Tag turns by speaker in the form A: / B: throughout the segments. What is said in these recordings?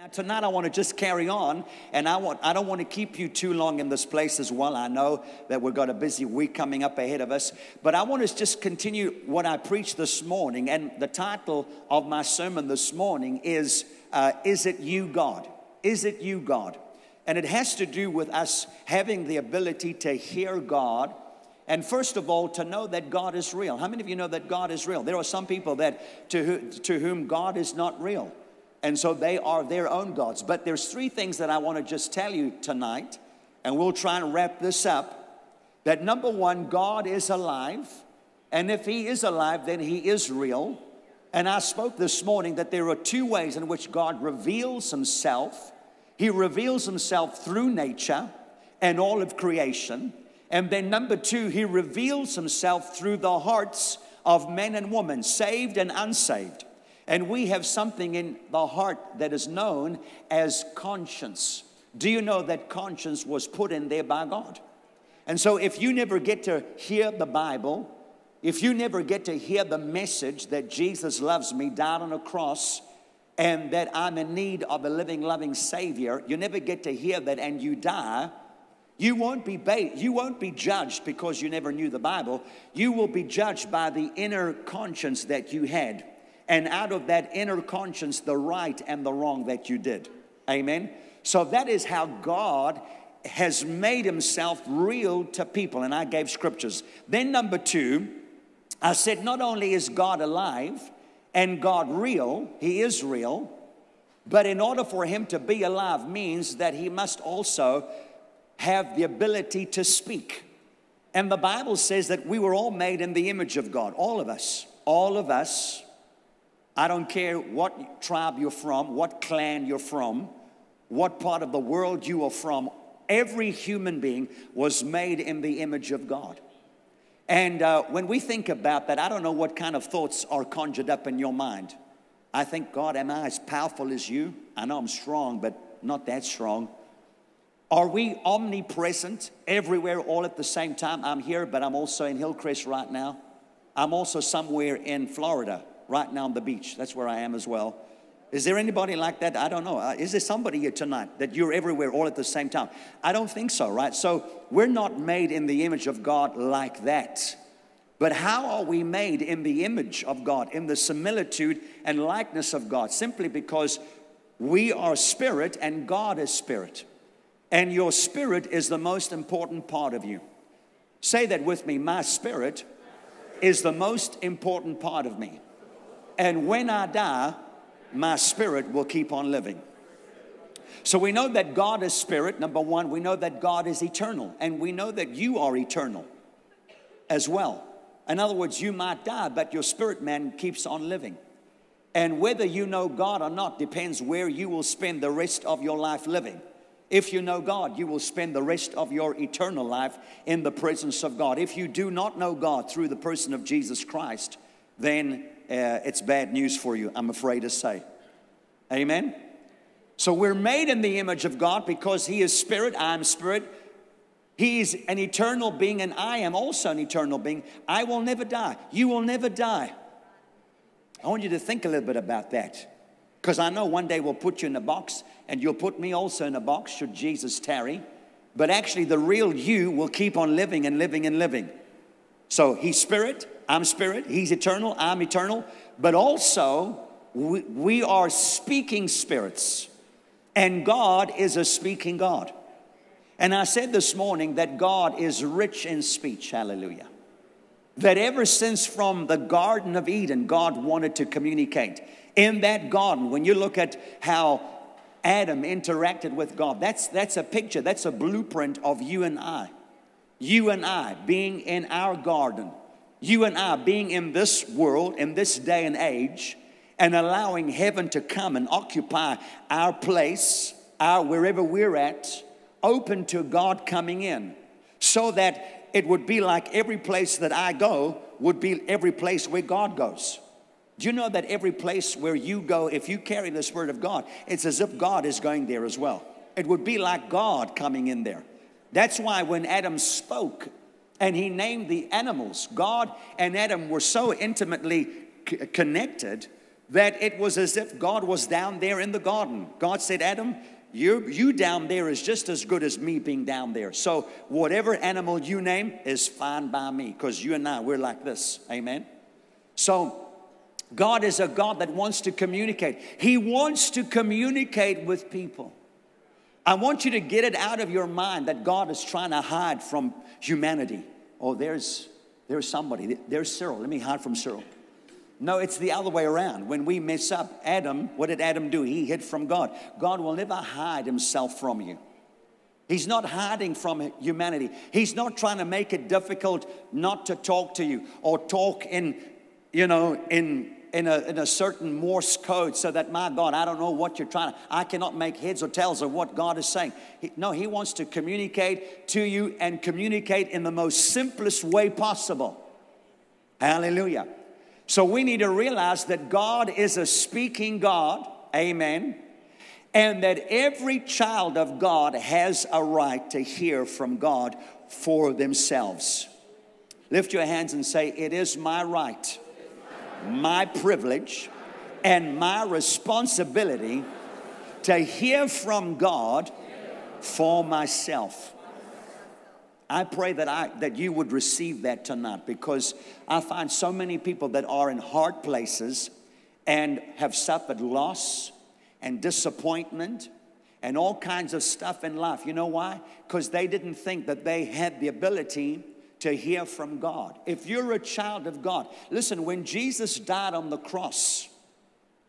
A: Now, tonight I want to just carry on, and I want I don't want to keep you too long in this place as well. I know that we've got a busy week coming up ahead of us, but I want to just continue what I preached this morning. And the title of my sermon this morning is uh, "Is it you, God? Is it you, God?" And it has to do with us having the ability to hear God, and first of all, to know that God is real. How many of you know that God is real? There are some people that to, who, to whom God is not real. And so they are their own gods. But there's three things that I want to just tell you tonight, and we'll try and wrap this up. That number one, God is alive. And if He is alive, then He is real. And I spoke this morning that there are two ways in which God reveals Himself. He reveals Himself through nature and all of creation. And then number two, He reveals Himself through the hearts of men and women, saved and unsaved. And we have something in the heart that is known as conscience. Do you know that conscience was put in there by God? And so, if you never get to hear the Bible, if you never get to hear the message that Jesus loves me, died on a cross, and that I'm in need of a living, loving Savior, you never get to hear that and you die, you won't be you won't be judged because you never knew the Bible. You will be judged by the inner conscience that you had and out of that inner conscience, the right and the wrong that you did. Amen. So that is how God has made himself real to people. And I gave scriptures. Then, number two, I said, not only is God alive and God real, he is real, but in order for him to be alive means that he must also have the ability to speak. And the Bible says that we were all made in the image of God, all of us, all of us I don't care what tribe you're from, what clan you're from, what part of the world you are from. Every human being was made in the image of God. And uh, when we think about that, I don't know what kind of thoughts are conjured up in your mind. I think, God, am I as powerful as you? I know I'm strong, but not that strong. Are we omnipresent everywhere all at the same time? I'm here, but I'm also in Hillcrest right now. I'm also somewhere in Florida right now on the beach. That's where I am as well. Is there anybody like that? I don't know. Uh, is there somebody here tonight that you're everywhere all at the same time? I don't think so, right? So we're not made in the image of God like that. But how are we made in the image of God, in the similitude and likeness of God? Simply because we are spirit and God is spirit. And your spirit is the most important part of you. Say that with me. My spirit is the most important part of me. And when I die, my spirit will keep on living. So we know that God is spirit, number one. We know that God is eternal. And we know that you are eternal as well. In other words, you might die, but your spirit man keeps on living. And whether you know God or not depends where you will spend the rest of your life living. If you know God, you will spend the rest of your eternal life in the presence of God. If you do not know God through the person of Jesus Christ, then uh, it's bad news for you, I'm afraid to say. Amen? So we're made in the image of God because He is spirit, I'm spirit. He is an eternal being, and I am also an eternal being. I will never die. You will never die. I want you to think a little bit about that. Because I know one day we'll put you in a box, and you'll put me also in a box should Jesus tarry. But actually, the real you will keep on living and living and living. So He's spirit, I'm spirit, He's eternal, I'm eternal, but also we, we are speaking spirits, and God is a speaking God. And I said this morning that God is rich in speech, hallelujah. That ever since from the Garden of Eden, God wanted to communicate. In that garden, when you look at how Adam interacted with God, that's, that's a picture, that's a blueprint of you and I. You and I being in our garden, you and I being in this world, in this day and age, and allowing heaven to come and occupy our place, our wherever we're at, open to God coming in, so that it would be like every place that I go would be every place where God goes. Do you know that every place where you go, if you carry the Spirit of God, it's as if God is going there as well. It would be like God coming in there. That's why when Adam spoke, and he named the animals. God and Adam were so intimately c- connected that it was as if God was down there in the garden. God said, Adam, you, you down there is just as good as me being down there. So, whatever animal you name is fine by me because you and I, we're like this. Amen. So, God is a God that wants to communicate. He wants to communicate with people. I want you to get it out of your mind that God is trying to hide from humanity. Oh, there's there's somebody. There's Cyril. Let me hide from Cyril. No, it's the other way around. When we mess up, Adam, what did Adam do? He hid from God. God will never hide himself from you. He's not hiding from humanity. He's not trying to make it difficult not to talk to you or talk in, you know, in in a, in a certain Morse code so that, my God, I don't know what you're trying to, I cannot make heads or tails of what God is saying. He, no, He wants to communicate to you and communicate in the most simplest way possible. Hallelujah. So we need to realize that God is a speaking God. Amen. And that every child of God has a right to hear from God for themselves. Lift your hands and say, It is my right my privilege and my responsibility to hear from God for myself. I pray that I that you would receive that tonight because I find so many people that are in hard places and have suffered loss and disappointment and all kinds of stuff in life. You know why? Because they didn't think that they had the ability to hear from God. If you're a child of God, listen, when Jesus died on the cross,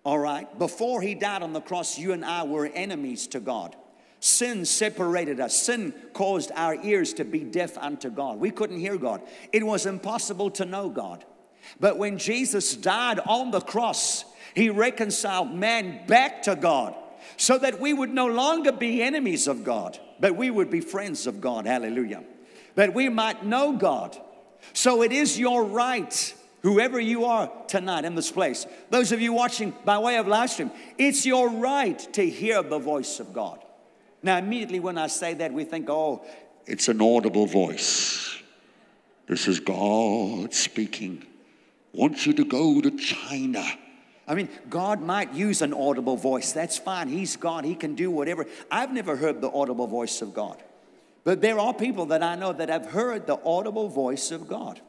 A: all right, before he died on the cross, you and I were enemies to God. Sin separated us. Sin caused our ears to be deaf unto God. We couldn't hear God. It was impossible to know God. But when Jesus died on the cross, he reconciled man back to God so that we would no longer be enemies of God, but we would be friends of God. Hallelujah that we might know God. So it is your right, whoever you are tonight in this place, those of you watching by way of live stream, it's your right to hear the voice of God. Now, immediately when I say that, we think, oh, it's an audible voice. This is God speaking. Wants you to go to China. I mean, God might use an audible voice. That's fine. He's God. He can do whatever. I've never heard the audible voice of God. But there are people that I know that have heard the audible voice of God.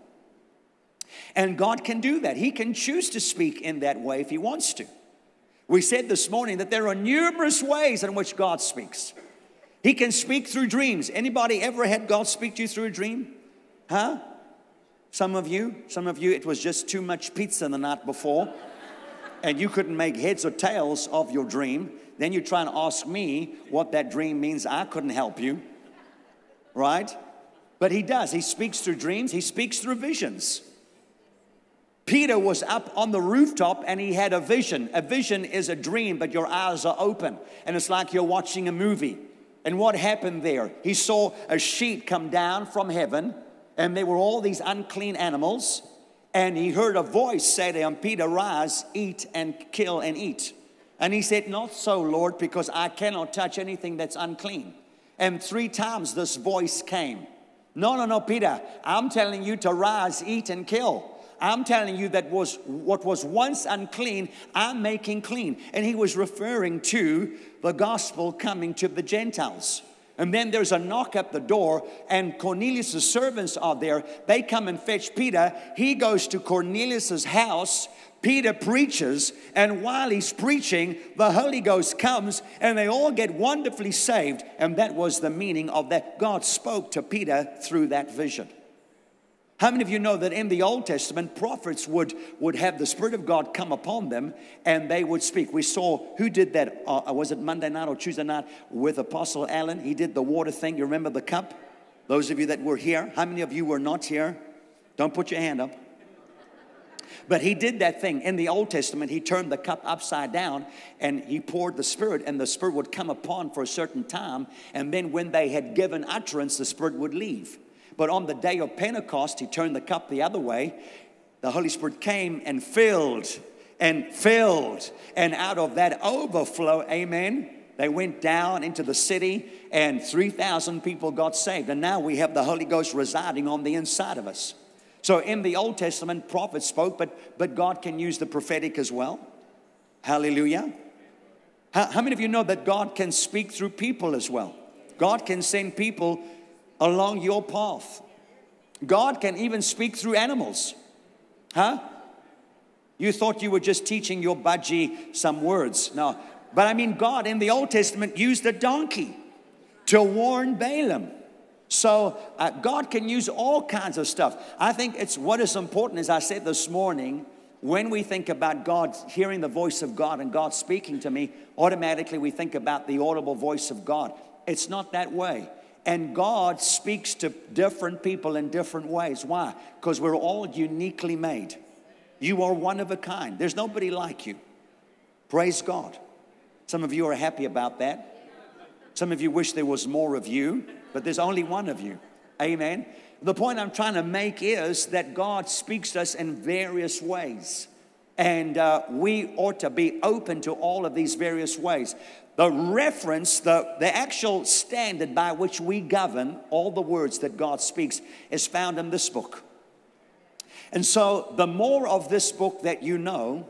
A: And God can do that. He can choose to speak in that way if He wants to. We said this morning that there are numerous ways in which God speaks. He can speak through dreams. Anybody ever had God speak to you through a dream? Huh? Some of you, some of you, it was just too much pizza the night before, and you couldn't make heads or tails of your dream. Then you try and ask me what that dream means. I couldn't help you right? But he does. He speaks through dreams, he speaks through visions. Peter was up on the rooftop and he had a vision. A vision is a dream, but your eyes are open, and it's like you're watching a movie. And what happened there? He saw a sheet come down from heaven, and there were all these unclean animals. And he heard a voice say to him, Peter, rise, eat, and kill and eat. And he said, Not so, Lord, because I cannot touch anything that's unclean. And three times this voice came No, no, no, Peter, I'm telling you to rise, eat, and kill. I'm telling you that was what was once unclean, I'm making clean. And he was referring to the gospel coming to the Gentiles. And then there's a knock at the door, and Cornelius' servants are there. They come and fetch Peter. He goes to Cornelius' house Peter preaches, and while he's preaching, the Holy Ghost comes, and they all get wonderfully saved. And that was the meaning of that. God spoke to Peter through that vision. How many of you know that in the Old Testament, prophets would, would have the Spirit of God come upon them and they would speak? We saw who did that. Uh, was it Monday night or Tuesday night with Apostle Allen? He did the water thing. You remember the cup? Those of you that were here, how many of you were not here? Don't put your hand up. But he did that thing in the Old Testament. He turned the cup upside down and he poured the Spirit, and the Spirit would come upon for a certain time. And then when they had given utterance, the Spirit would leave. But on the day of Pentecost, he turned the cup the other way. The Holy Spirit came and filled and filled. And out of that overflow, amen, they went down into the city and 3,000 people got saved. And now we have the Holy Ghost residing on the inside of us. So in the Old Testament, prophets spoke, but, but God can use the prophetic as well. Hallelujah. How, how many of you know that God can speak through people as well? God can send people along your path. God can even speak through animals. Huh? You thought you were just teaching your budgie some words. No. But I mean, God in the Old Testament used a donkey to warn Balaam. So uh, God can use all kinds of stuff. I think it's what is important, as I said this morning, when we think about God, hearing the voice of God and God speaking to me, automatically we think about the audible voice of God. It's not that way. And God speaks to different people in different ways. Why? Because we're all uniquely made. You are one of a kind. There's nobody like you. Praise God. Some of you are happy about that. Some of you wish there was more of you, but there's only one of you. Amen. The point I'm trying to make is that God speaks to us in various ways. And uh, we ought to be open to all of these various ways. The reference, the, the actual standard by which we govern all the words that God speaks is found in this book. And so, the more of this book that you know,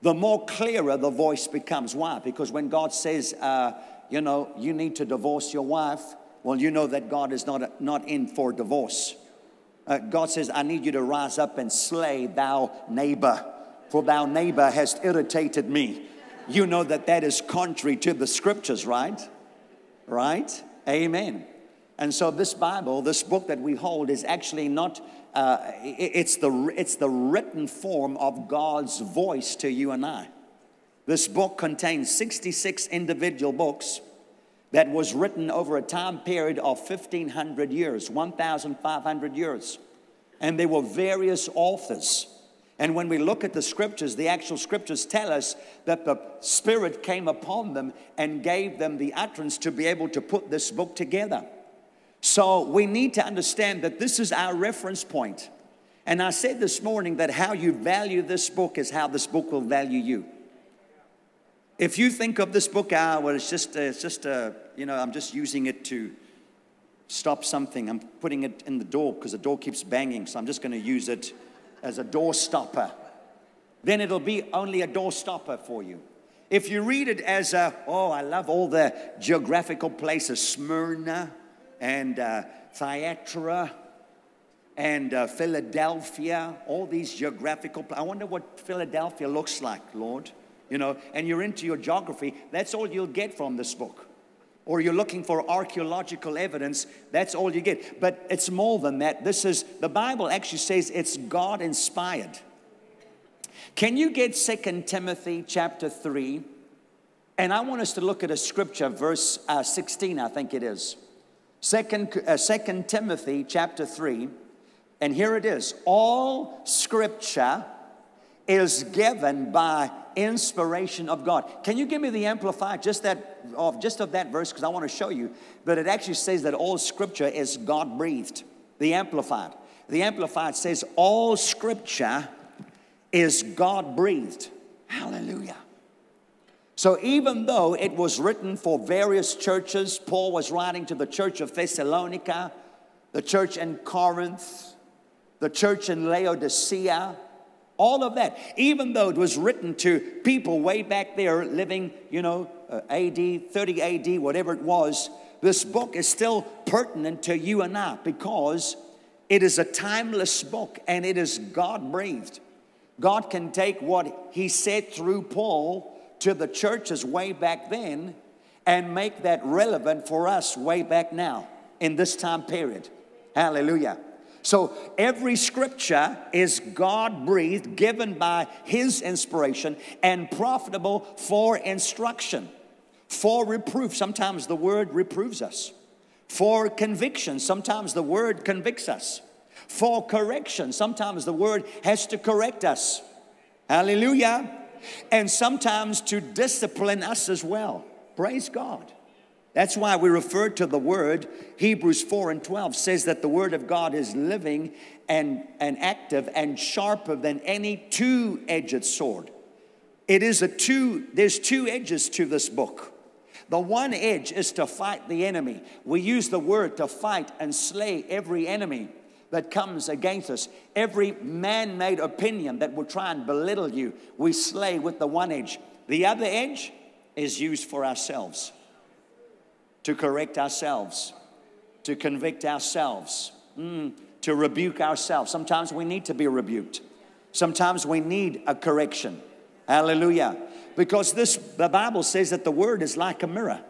A: the more clearer the voice becomes. Why? Because when God says, uh, you know, you need to divorce your wife, well, you know that God is not, not in for divorce. Uh, God says, I need you to rise up and slay thou neighbor, for thou neighbor hast irritated me. You know that that is contrary to the scriptures, right? Right? Amen. And so this Bible, this book that we hold, is actually not, uh, it's, the, it's the written form of God's voice to you and I. This book contains 66 individual books that was written over a time period of 1500 years, 1500 years. And there were various authors. And when we look at the scriptures, the actual scriptures tell us that the Spirit came upon them and gave them the utterance to be able to put this book together. So we need to understand that this is our reference point. And I said this morning that how you value this book is how this book will value you. If you think of this book, ah, well, it's just, a, it's just a, you know, I'm just using it to stop something. I'm putting it in the door because the door keeps banging, so I'm just going to use it as a door stopper. Then it'll be only a door stopper for you. If you read it as a, oh, I love all the geographical places, Smyrna and uh, Thyatira and uh, Philadelphia, all these geographical, I wonder what Philadelphia looks like, Lord you know, and you're into your geography, that's all you'll get from this book. Or you're looking for archaeological evidence, that's all you get. But it's more than that. This is, the Bible actually says it's God inspired. Can you get Second Timothy chapter 3? And I want us to look at a scripture, verse uh, 16, I think it is. Second, uh, Second Timothy chapter 3. And here it is. All scripture is given by inspiration of God. Can you give me the amplified just that of just of that verse because I want to show you But it actually says that all scripture is God breathed. The amplified. The amplified says all scripture is God breathed. Hallelujah. So even though it was written for various churches, Paul was writing to the church of Thessalonica, the church in Corinth, the church in Laodicea, all of that, even though it was written to people way back there living, you know, uh, AD, 30 AD, whatever it was, this book is still pertinent to you and I because it is a timeless book and it is God breathed. God can take what He said through Paul to the churches way back then and make that relevant for us way back now in this time period. Hallelujah. So every scripture is God breathed, given by His inspiration, and profitable for instruction, for reproof. Sometimes the word reproves us, for conviction. Sometimes the word convicts us, for correction. Sometimes the word has to correct us. Hallelujah. And sometimes to discipline us as well. Praise God. That's why we refer to the word. Hebrews 4 and 12 says that the word of God is living and, and active and sharper than any two edged sword. It is a two, there's two edges to this book. The one edge is to fight the enemy. We use the word to fight and slay every enemy that comes against us. Every man made opinion that will try and belittle you, we slay with the one edge. The other edge is used for ourselves, to correct ourselves, to convict ourselves, mm, to rebuke ourselves. Sometimes we need to be rebuked. Sometimes we need a correction. Hallelujah. Because this the Bible says that the word is like a mirror.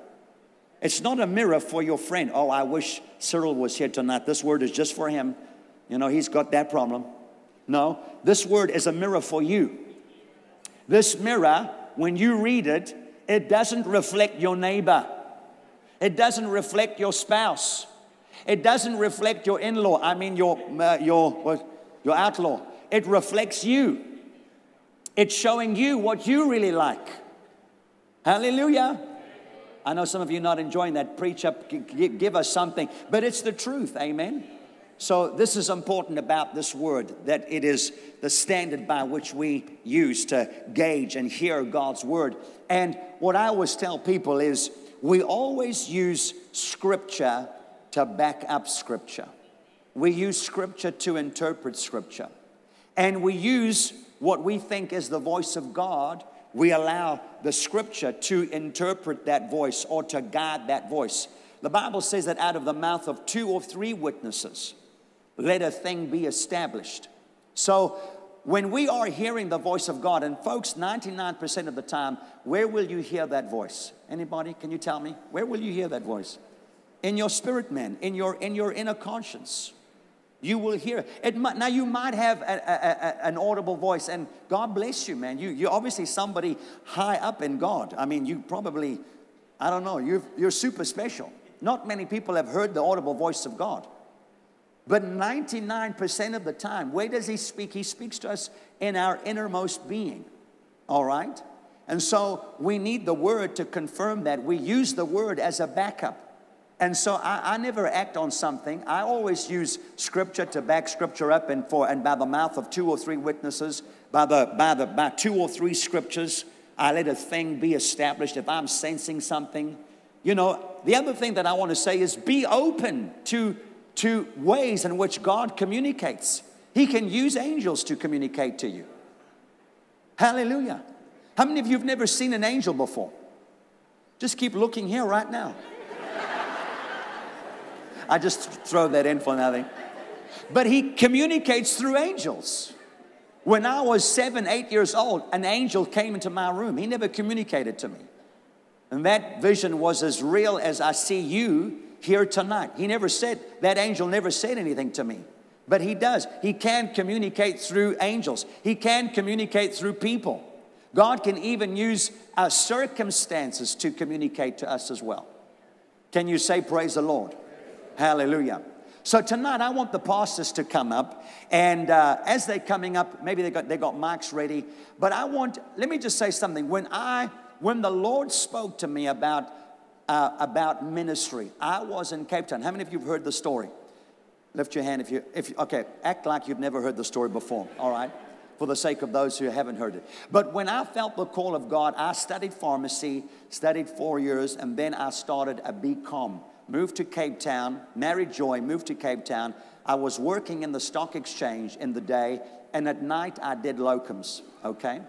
A: It's not a mirror for your friend. Oh, I wish Cyril was here tonight. This word is just for him. You know, he's got that problem. No, this word is a mirror for you. This mirror, when you read it, it doesn't reflect your neighbor. It doesn't reflect your spouse. It doesn't reflect your in law, I mean, your, uh, your, your outlaw. It reflects you. It's showing you what you really like. Hallelujah. I know some of you not enjoying that. Preach up, give us something. But it's the truth. Amen. So, this is important about this word that it is the standard by which we use to gauge and hear God's word. And what I always tell people is we always use scripture to back up scripture. We use scripture to interpret scripture. And we use what we think is the voice of God. We allow the scripture to interpret that voice or to guide that voice. The Bible says that out of the mouth of two or three witnesses, let a thing be established. So when we are hearing the voice of God, and folks, 99% of the time, where will you hear that voice? Anybody? Can you tell me? Where will you hear that voice? In your spirit, man, in your in your inner conscience. You will hear it. Might, now you might have a, a, a, an audible voice, and God bless you, man. You you're obviously somebody high up in God. I mean, you probably, I don't know, you're you're super special. Not many people have heard the audible voice of God. But 99% of the time, where does he speak? He speaks to us in our innermost being. All right? And so we need the word to confirm that. We use the word as a backup. And so I, I, never act on something. I always use scripture to back scripture up and for and by the mouth of two or three witnesses, by the by the by two or three scriptures, I let a thing be established. If I'm sensing something, you know, the other thing that I want to say is be open to to ways in which God communicates. He can use angels to communicate to you. Hallelujah. How many of you have never seen an angel before? Just keep looking here right now. I just throw that in for nothing. But he communicates through angels. When I was seven, eight years old, an angel came into my room. He never communicated to me. And that vision was as real as I see you here tonight. He never said, that angel never said anything to me. But he does. He can communicate through angels, he can communicate through people. God can even use our circumstances to communicate to us as well. Can you say, Praise the Lord? Hallelujah. So tonight, I want the pastors to come up, and uh, as they're coming up, maybe they got they got mics ready. But I want let me just say something. When I when the Lord spoke to me about uh, about ministry. I was in Cape Town. How many of you have heard the story? Lift your hand if you, if you, okay, act like you've never heard the story before, all right? For the sake of those who haven't heard it. But when I felt the call of God, I studied pharmacy, studied four years, and then I started a BCom. Moved to Cape Town, married Joy, moved to Cape Town. I was working in the stock exchange in the day, and at night I did locums, okay?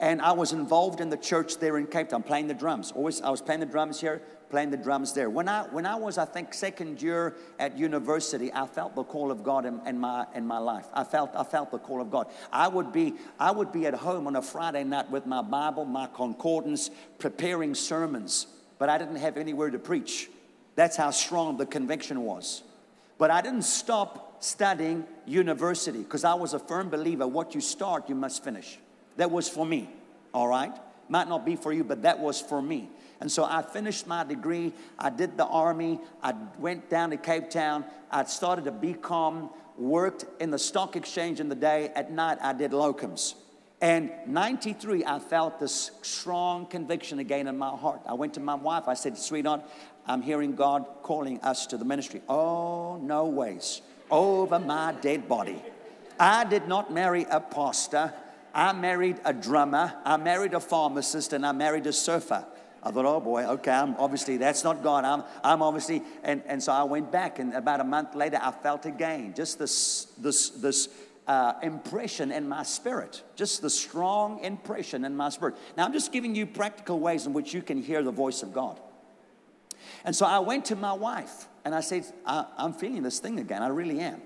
A: And I was involved in the church there in Cape Town, playing the drums. Always, I was playing the drums here, playing the drums there. When I, when I was, I think, second year at university, I felt the call of God in, in, my, in my life. I felt, I felt the call of God. I would, be, I would be at home on a Friday night with my Bible, my concordance, preparing sermons, but I didn't have anywhere to preach. That's how strong the conviction was. But I didn't stop studying university because I was a firm believer what you start, you must finish. That was for me, all right? Might not be for you, but that was for me. And so I finished my degree. I did the army. I went down to Cape Town. I started a BCom, worked in the stock exchange in the day. At night, I did locums. And 93, I felt this strong conviction again in my heart. I went to my wife. I said, Sweetheart, I'm hearing God calling us to the ministry. Oh, no ways. Over my dead body. I did not marry a pastor. I married a drummer, I married a pharmacist, and I married a surfer. I thought, oh boy, okay, I'm obviously that's not God. I'm, I'm obviously, and, and so I went back, and about a month later, I felt again just this, this, this uh, impression in my spirit, just the strong impression in my spirit. Now, I'm just giving you practical ways in which you can hear the voice of God. And so I went to my wife and I said, I, am feeling this thing again. I really am.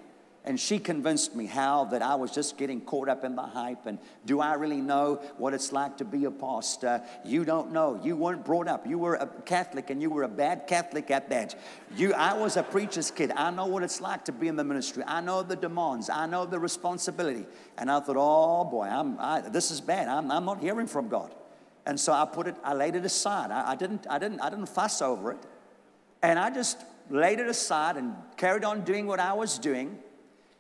A: And she convinced me how that I was just getting caught up in the hype. And do I really know what it's like to be a pastor? You don't know. You weren't brought up. You were a Catholic and you were a bad Catholic at that. You, I was a preacher's kid. I know what it's like to be in the ministry. I know the demands. I know the responsibility. And I thought, oh boy, I'm, I, this is bad. I'm, I'm not hearing from God. And so I put it, I laid it aside. I, I, didn't, I, didn't, I didn't fuss over it. And I just laid it aside and carried on doing what I was doing.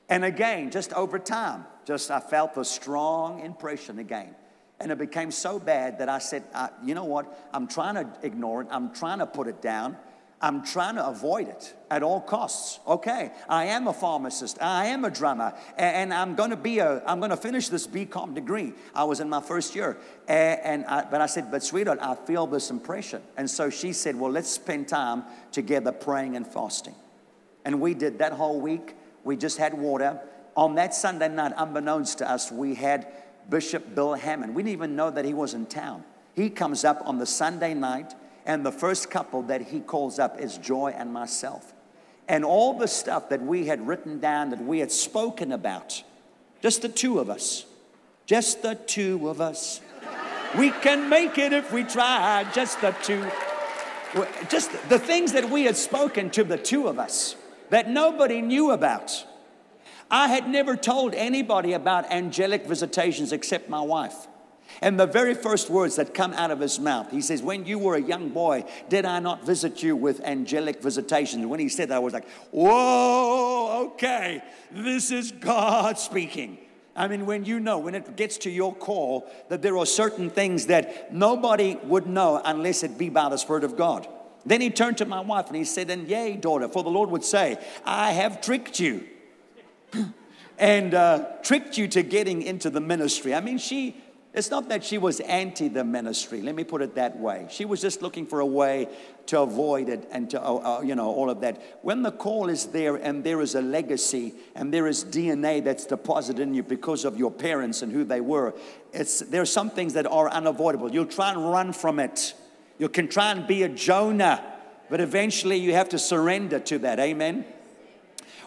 A: And again, just over time, just I felt the strong impression again. And it became so bad that I said, uh, you know what? I'm trying to ignore it. I'm trying to put it down. I'm trying to avoid it at all costs. Okay, I am a pharmacist. I am a drummer, and, I'm going to be a. I'm going to finish this BCom degree. I was in my first year, and, and I, but I said, but sweetheart, I feel this impression, and so she said, well, let's spend time together praying and fasting, and we did that whole week. We just had water. On that Sunday night, unbeknownst to us, we had Bishop Bill Hamon. We didn't even know that he was in town. He comes up on the Sunday night, and the first couple that he calls up is Joy and myself. And all the stuff that we had written down, that we had spoken about, just the two of us, just the two of us. We can make it if we try, just the two. Just the things that we had spoken to the two of us that nobody knew about. I had never told anybody about angelic visitations except my wife. And the very first words that come out of his mouth, he says, When you were a young boy, did I not visit you with angelic visitations? When he said that, I was like, Whoa, okay, this is God speaking. I mean, when you know, when it gets to your call, that there are certain things that nobody would know unless it be by the Spirit of God. Then he turned to my wife and he said, And yea, daughter, for the Lord would say, I have tricked you. and uh, tricked you to getting into the ministry. I mean, she, it's not that she was anti the ministry, let me put it that way. She was just looking for a way to avoid it and to, uh, uh you know, all of that. When the call is there and there is a legacy and there is DNA that's deposited in you because of your parents and who they were, it's, there are some things that are unavoidable. You'll try and run from it. You can try and be a Jonah, but eventually you have to surrender to that. Amen.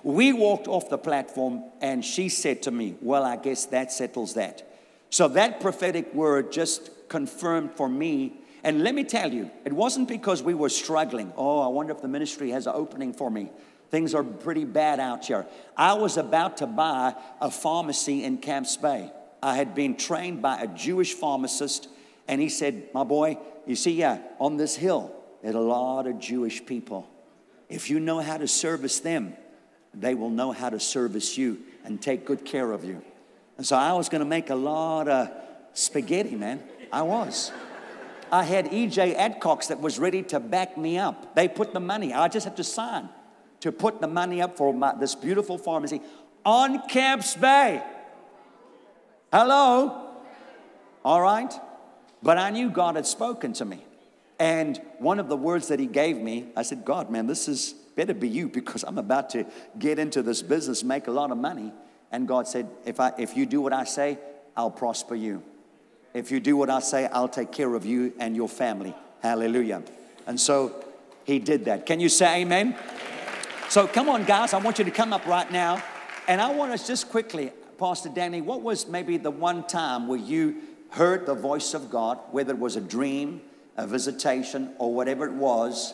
A: We walked off the platform and she said to me, Well, I guess that settles that. So that prophetic word just confirmed for me. And let me tell you, it wasn't because we were struggling. Oh, I wonder if the ministry has an opening for me. Things are pretty bad out here. I was about to buy a pharmacy in Camps Bay. I had been trained by a Jewish pharmacist, and he said, My boy, you see, yeah, on this hill, there's a lot of Jewish people. If you know how to service them, they will know how to service you and take good care of you. And so I was going to make a lot of spaghetti, man. I was. I had EJ Adcox that was ready to back me up. They put the money, I just had to sign to put the money up for my, this beautiful pharmacy on Camps Bay. Hello? All right? But I knew God had spoken to me. And one of the words that He gave me, I said, God, man, this is better be you because I'm about to get into this business, make a lot of money. And God said, if, I, if you do what I say, I'll prosper you. If you do what I say, I'll take care of you and your family. Hallelujah. And so He did that. Can you say amen? So come on, guys, I want you to come up right now. And I want us just quickly, Pastor Danny, what was maybe the one time where you heard the voice of God, whether it was a dream, a visitation, or whatever it was,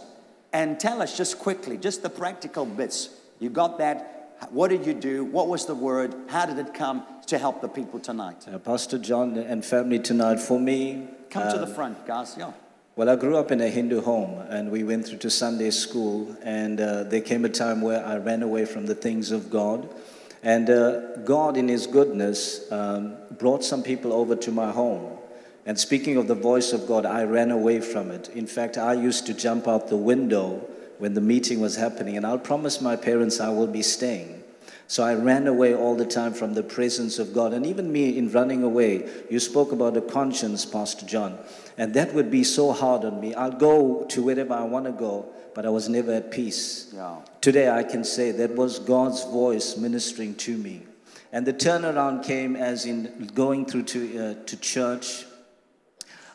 A: and tell us just quickly, just the practical bits. You got that? What did you do? What was the word? How did it come to help the people tonight?
B: Uh, Pastor John and family tonight, for me.
A: Come um, to the um, front, guys. Yeah.
B: Well, I grew up in a Hindu home and we went through to Sunday school, and uh, there came a time where I ran away from the things of God. And uh, God, in His goodness, um, brought some people over to my home. And speaking of the voice of God, I ran away from it. In fact, I used to jump out the window when the meeting was happening, and I'll promise my parents I will be staying. So I ran away all the time from the presence of God. And even me in running away, you spoke about a conscience, Pastor John. And that would be so hard on me. I'll go to wherever I want to go, but I was never at peace. Yeah. Today I can say that was God's voice ministering to me. And the turnaround came as in going through to, uh, to church.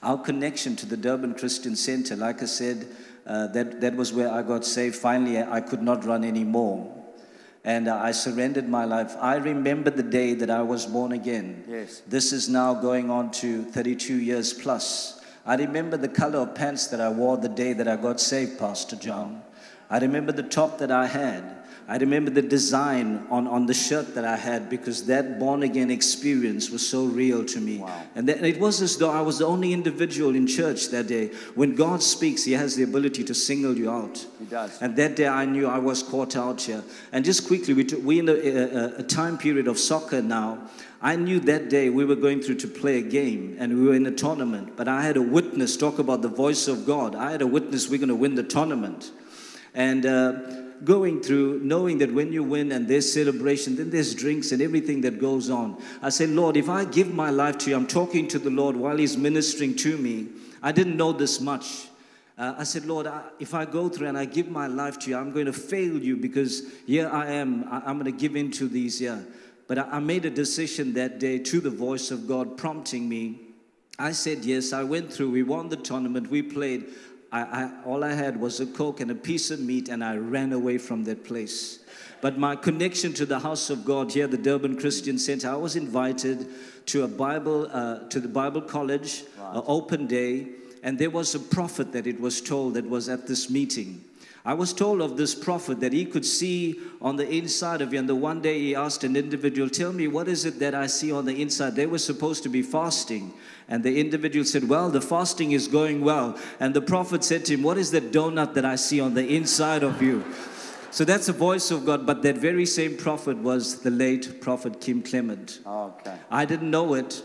B: Our connection to the Durban Christian Center, like I said, uh, that, that was where I got saved. Finally, I could not run anymore. And I surrendered my life. I remember the day that I was born again.
A: Yes.
B: This is now going on to 32 years plus. I remember the color of pants that I wore the day that I got saved, Pastor John. I remember the top that I had. I remember the design on, on the shirt that I had because that born again experience was so real to me.
A: Wow.
B: And, that, it was as though I was the only individual in church that day. When God speaks, He has the ability to single you out.
A: He does.
B: And that day I knew I was caught out here. And just quickly, we took, we in a, a, a time period of soccer now. I knew that day we were going through to play a game and we were in a tournament. But I had a witness talk about the voice of God. I had a witness we're going to win the tournament. And uh, going through, knowing that when you win and there's celebration, then there's drinks and everything that goes on. I said, Lord, if I give my life to you, I'm talking to the Lord while He's ministering to me. I didn't know this much. Uh, I said, Lord, I, if I go through and I give my life to you, I'm going to fail you because here I am. I, am going to give into these here. But I, I made a decision that day to the voice of God prompting me. I said yes. I went through. We won the tournament. We played. I, I, all I had was a Coke and a piece of meat, and I ran away from that place. But my connection to the house of God here, the Durban Christian Center, I was invited to a Bible, uh, to the Bible college, an open day, and there was a prophet that it was told that was at this meeting. I was told of this prophet that he could see on the inside of you. And the one day he asked an individual, Tell me, what is it that I see on the inside? They were supposed to be fasting. And the individual said, Well, the fasting is going well. And the prophet said to him, What is that donut that I see on the inside of you? So that's the voice of God. But that very same prophet was the late prophet Kim Clement.
A: Okay.
B: I didn't know it.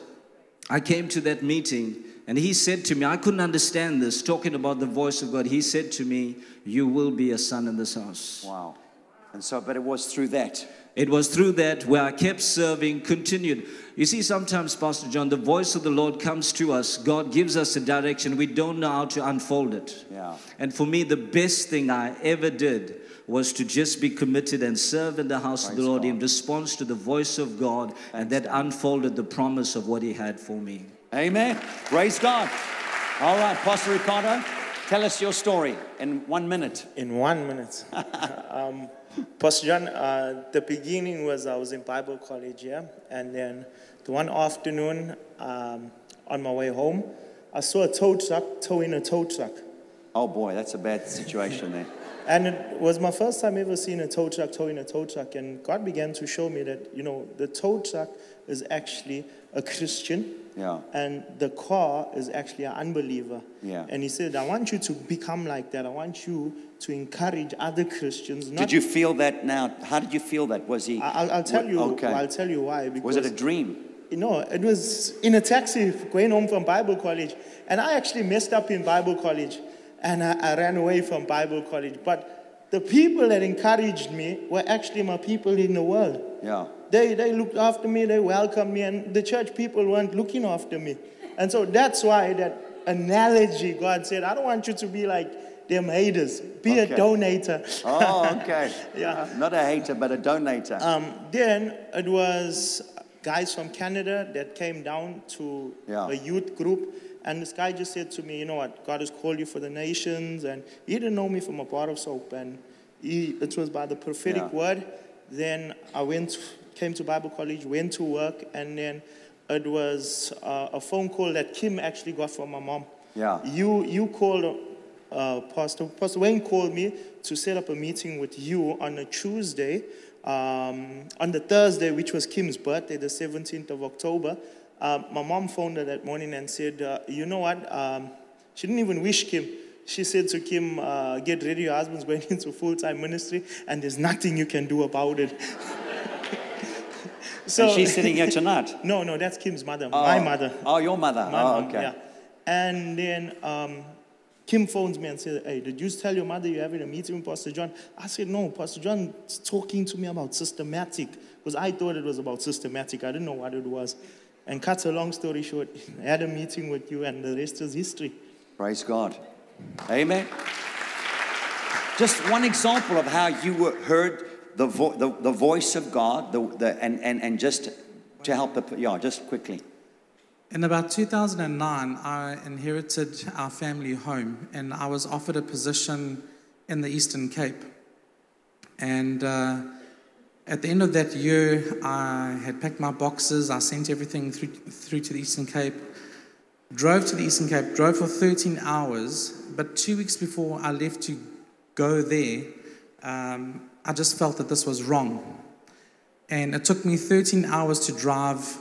B: I came to that meeting and he said to me, I couldn't understand this, talking about the voice of God. He said to me, You will be a son in this house.
A: Wow. And so, but it was through that.
B: It was through that where I kept serving, continued. You see, sometimes, Pastor John, the voice of the Lord comes to us. God gives us a direction. We don't know how to unfold it.
A: Yeah.
B: And for me, the best thing I ever did was to just be committed and serve in the house of the Lord
A: God.
B: in response to the voice of God. and that unfolded the promise of what He had for me.
A: Amen. Praise God. All right, Pastor Ricardo, tell us your story in one minute.
C: In one minute. um, Pastor John, uh, the beginning was I was in Bible college, yeah, and then the one afternoon um, on my way home, I saw a tow truck towing a tow truck.
A: Oh boy, that's a bad situation there.
C: And it was my first time ever seeing a tow truck towing a tow truck. And God began to show me that, you know, the tow truck is actually a Christian.
A: Yeah.
C: And the core is actually an unbeliever.
A: Yeah.
C: And he said, I want you to become like that. I want you to encourage other Christians.
A: Did you feel that now? How did you feel that? Was he?
C: I'll, I'll tell you.
A: Okay.
C: I'll tell you why. Because
A: Was it a dream?
C: no, it was in a taxi going home from Bible college, and I actually messed up in Bible college, and I, I ran away from Bible college. But the people that encouraged me were actually my people in the world.
A: Yeah.
C: They, they looked after me, they welcomed me, and the church people weren't looking after me. And so that's why that analogy, God said, I don't want you to be like them haters. Be
A: Okay.
C: a donator.
A: Oh, okay.
C: Yeah.
A: Not a hater, but a donator.
C: Um, then it was guys from Canada that came down to
A: Yeah.
C: a youth group. And this guy just said to me, you know what, God has called you for the nations. And he didn't know me from a bar of soap. And he, it was by the prophetic
A: Yeah.
C: word. Then I went, came to Bible college, went to work. And then it was uh, a phone call that Kim actually got from my mom.
A: Yeah.
C: You, you called, uh, Pastor, Pastor Wayne called me to set up a meeting with you on a Tuesday. Um, on the Thursday, which was Kim's birthday, the 17th of October, uh, my mom phoned her that morning and said, uh, You know what? Um, she didn't even wish Kim. She said to Kim, uh, Get ready, your husband's going into full time ministry, and there's nothing you can do about it. so
A: and she's sitting here tonight.
C: No, no, that's Kim's mother,
A: Oh.
C: my mother.
A: Oh, your mother.
C: My
A: oh,
C: mom,
A: okay.
C: yeah. And then um, Kim phones me and says, Hey, did you tell your mother you're having a meeting with Pastor John? I said, No, Pastor John's talking to me about systematic. Because I thought it was about systematic. I didn't know what it was. And cut a long story short, I had a meeting with you, and the rest is history.
A: Praise God. Amen. Just one example of how you were heard the, vo- the, the voice of God, the, the, and, and, and just to help the, yeah, just quickly.
D: In about 2009, I inherited our family home and I was offered a position in the Eastern Cape. And uh, at the end of that year, I had packed my boxes, I sent everything through, through to the Eastern Cape, drove to the Eastern Cape, drove for 13 hours. But two weeks before I left to go there, um, I just felt that this was wrong. And it took me 13 hours to drive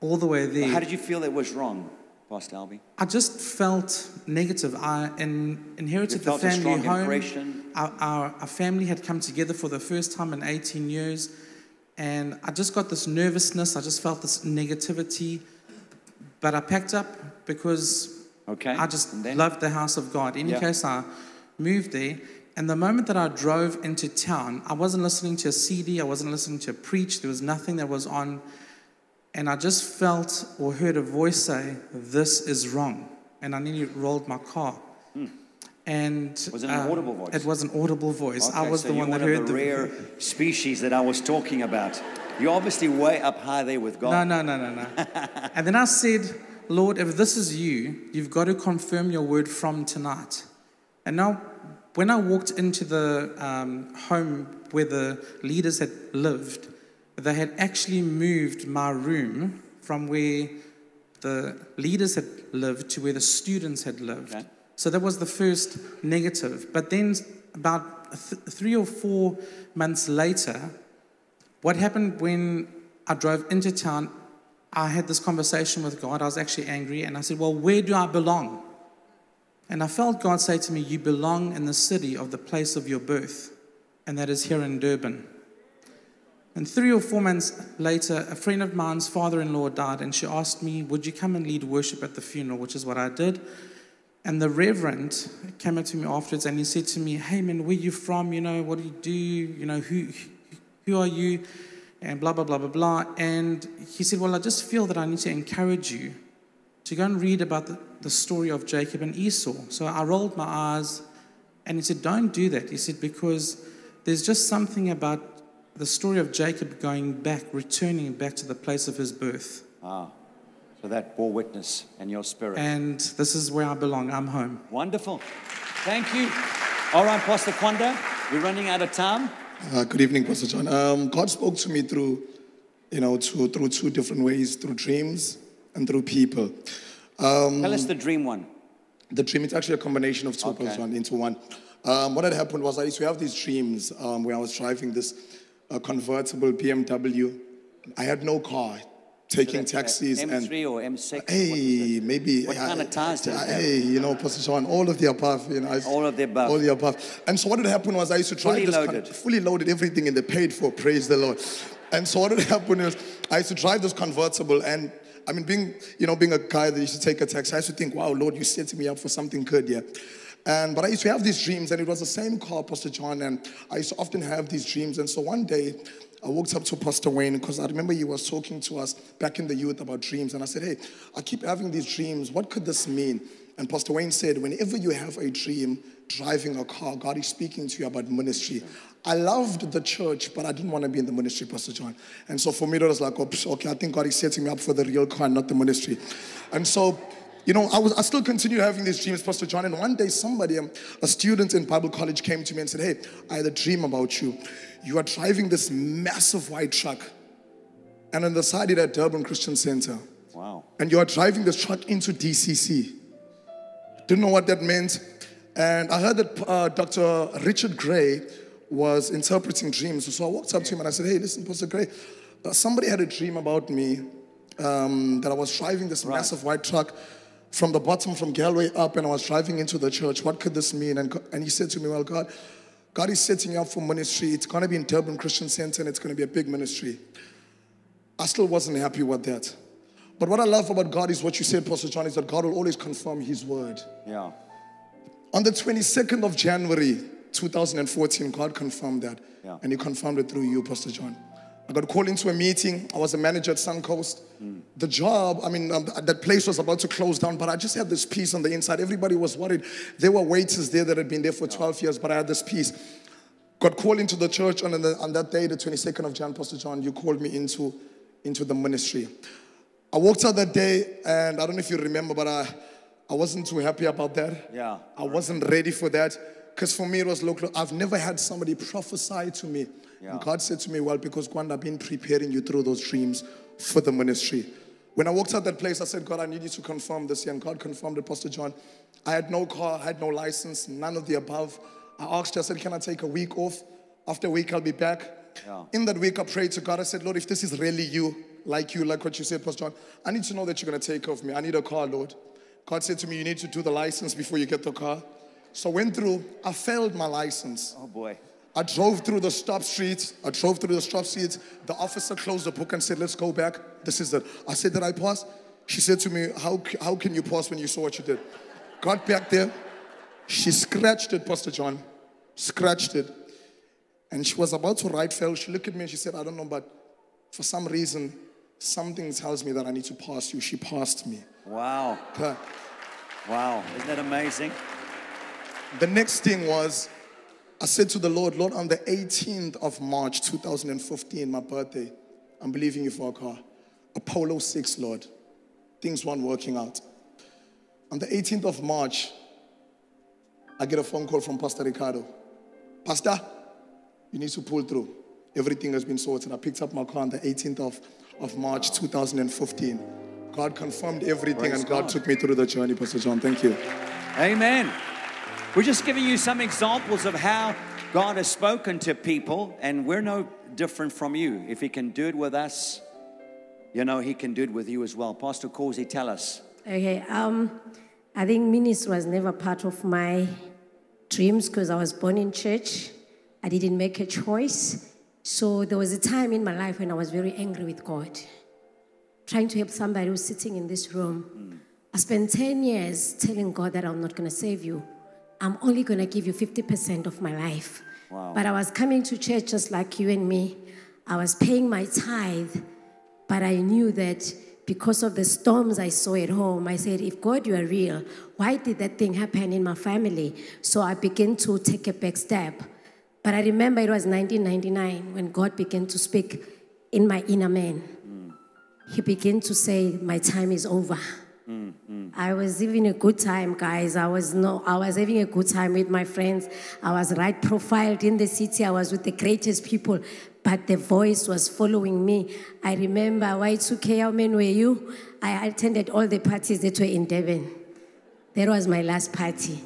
D: all the way there.
A: How did you feel it was wrong, Pastor Albie?
D: I just felt negative. I in, inherited the family home. Our, our, our family had come together for the first time in 18 years. And I just got this nervousness. I just felt this negativity. But I packed up because
A: Okay.
D: I just loved the house of God. In
A: Yeah.
D: any case, I moved there. And the moment that I drove into town, I wasn't listening to a CD, I wasn't listening to a preach, there was nothing that was on. And I just felt or heard a voice say, This is wrong. And I nearly rolled my car. And
A: Hmm. Was it an
D: um,
A: audible voice?
D: It was an audible voice. I
A: Okay,
D: was
A: so
D: the one that
A: of
D: heard
A: the rare species that I was talking about. You're obviously way up high there with God.
D: No, no, no, no, no. and then I said, Lord, if this is you, you've got to confirm your word from tonight. And now, when I walked into the um, home where the leaders had lived, they had actually moved my room from where the leaders had lived to where the students had lived.
A: Okay.
D: So that was the first negative. But then, about th- three or four months later, what happened when I drove into town, I had this conversation with God. I was actually angry, and I said, Well, where do I belong? And I felt God say to me, You belong in the city of the place of your birth, and that is here in Durban. And three or four months later, a friend of mine's father in law died, and she asked me, Would you come and lead worship at the funeral? Which is what I did. And the reverend came up to me afterwards and he said to me, Hey man, where you from? You know, what do you do? You know, who, who are you? And blah, blah, blah, blah, blah. And he said, Well, I just feel that I need to encourage you to go and read about the, the story of Jacob and Esau. So I rolled my eyes and he said, Don't do that. He said, Because there's just something about the story of Jacob going back, returning back to the place of his birth.
A: Ah, so that bore witness and your spirit.
D: And this is where I belong. I'm home.
A: Wonderful. Thank you. All right, Pastor Kwanda, we're running out of time.
E: Uh, good evening, Pastor John. Um, God spoke to me through, you know, to, through two different ways, through dreams and through people. Um,
A: Tell us the dream one.
E: the dream is actually a combination of two,
A: Okay.
E: John, into one. Um, what had happened was I used to have these dreams um, where I was driving this uh, convertible BMW. I had no car, taking taxis and
A: M3 or M6? What is
E: Hey, maybe.
A: What kind of you have?
E: Hey, you know, Pastor all of the above. You know, I-
A: All of the above.
E: All of the above. And so what had happened was I used to drive
A: Fully
E: this
A: loaded.
E: fully loaded, everything in the paid for. Praise the Lord. And so what had happened is I used to drive this convertible, and I mean, being you know, being a guy that used to take a taxi, I used to think, wow, Lord, you setting me up for something good, yeah. And but I used to have these dreams, and it was the same car, Pastor John, and I used to often have these dreams. And so one day, I walked up to Pastor Wayne because I remember he was talking to us back in the youth about dreams, and I said, hey, I keep having these dreams. What could this mean? And Pastor Wayne said, whenever you have a dream driving a car, God is speaking to you about ministry. I loved the church, but I didn't want to be in the ministry, Pastor John. And so for me, it was like, oh, psh, okay, I think God is setting me up for the real car, not the ministry. And so, you know, I, was, I still continue having these dreams, Pastor John. And one day, somebody, um, a student in Bible college, came to me and said, hey, I had a dream about you. You are driving this massive white truck. And on the side, it had Durban Christian Center
A: Wow.
E: and you are driving this truck into DCC. Didn't know what that meant. And I heard that uh, Dr. Richard Gray was interpreting dreams. So I walked up to him and I said, Hey, listen, Pastor Gray, uh, somebody had a dream about me um, that I was driving this massive white truck from the bottom, from Galway up, and I was driving into the church. What could this mean? And, and he said to me, Well, God, God is setting you up for ministry. It's going to be in Durban Christian Center and it's going to be a big ministry. I still wasn't happy with that. But what I love about God is what you said, Pastor John, is that God will always confirm His word.
A: Yeah.
E: On the 22nd of January 2014, God confirmed that.
A: Yeah.
E: And He confirmed it through you, Pastor John. I got called into a meeting. I was a manager at Suncoast. The job, I mean, um, that place was about to close down, but I just had this peace on the inside. Everybody was worried. There were waiters there that had been there for 12 years, but I had this peace. got called into the church on, the, on that day, the 22nd of Jan, Pastor John, you called me into, into the ministry. I walked out that day, and I don't know if you remember, but I, I wasn't too happy about that.
A: Yeah.
E: I wasn't ready for that. Because for me, it was local. I've never had somebody prophesy to me.
A: Yeah.
E: And God said to me, Well, because Kwanda, I've been preparing you through those dreams for the ministry. When I walked out that place, I said, God, I need you to confirm this. And God confirmed it, Pastor John. I had no car, I had no license, none of the above. I asked you, I said, Can I take a week off? After a week, I'll be back.
A: Yeah.
E: In that week, I prayed to God. I said, Lord, if this is really you, like you, like what you said, Pastor John, I need to know that you're going to take off me. I need a car, Lord. God said to me, You need to do the license before you get the car. So I went through, I failed my license.
A: Oh boy.
E: I drove through the stop streets. I drove through the stop streets. The officer closed the book and said, Let's go back. This is it. I said, Did I pass? She said to me, How, how can you pass when you saw what you did? Got back there. She scratched it, Pastor John. Scratched it. And she was about to write fail. She looked at me and she said, I don't know, but for some reason, something tells me that I need to pass you. She passed me.
A: Wow.
E: Huh.
A: Wow. Isn't that amazing?
E: The next thing was, I said to the Lord, Lord, on the 18th of March 2015, my birthday, I'm believing you for a car. A Polo 6, Lord. Things weren't working out. On the 18th of March, I get a phone call from Pastor Ricardo. Pastor, you need to pull through. Everything has been sorted. I picked up my car on the 18th of, of March 2015. God confirmed everything
A: Praise
E: and God,
A: God.
E: took me through the journey, Pastor John. Thank you.
A: Amen. We're just giving you some examples of how God has spoken to people, and we're no different from you. If He can do it with us, you know, He can do it with you as well. Pastor Causey, tell us.
F: Okay, um, I think ministry was never part of my dreams because I was born in church. I didn't make a choice. So there was a time in my life when I was very angry with God, trying to help somebody who's sitting in this room. I spent 10 years telling God that I'm not going to save you. I'm only going to give you 50% of my life.
A: Wow.
F: But I was coming to church just like you and me. I was paying my tithe. But I knew that because of the storms I saw at home, I said, if God, you are real, why did that thing happen in my family? So I began to take a back step. But I remember it was 1999 when God began to speak in my inner man. Mm. He began to say, My time is over. Mm-hmm. I was having a good time, guys. I was no, I was having a good time with my friends. I was right profiled in the city. I was with the greatest people, but the voice was following me. I remember Y2K, how many were you? I attended all the parties that were in Devon. That was my last party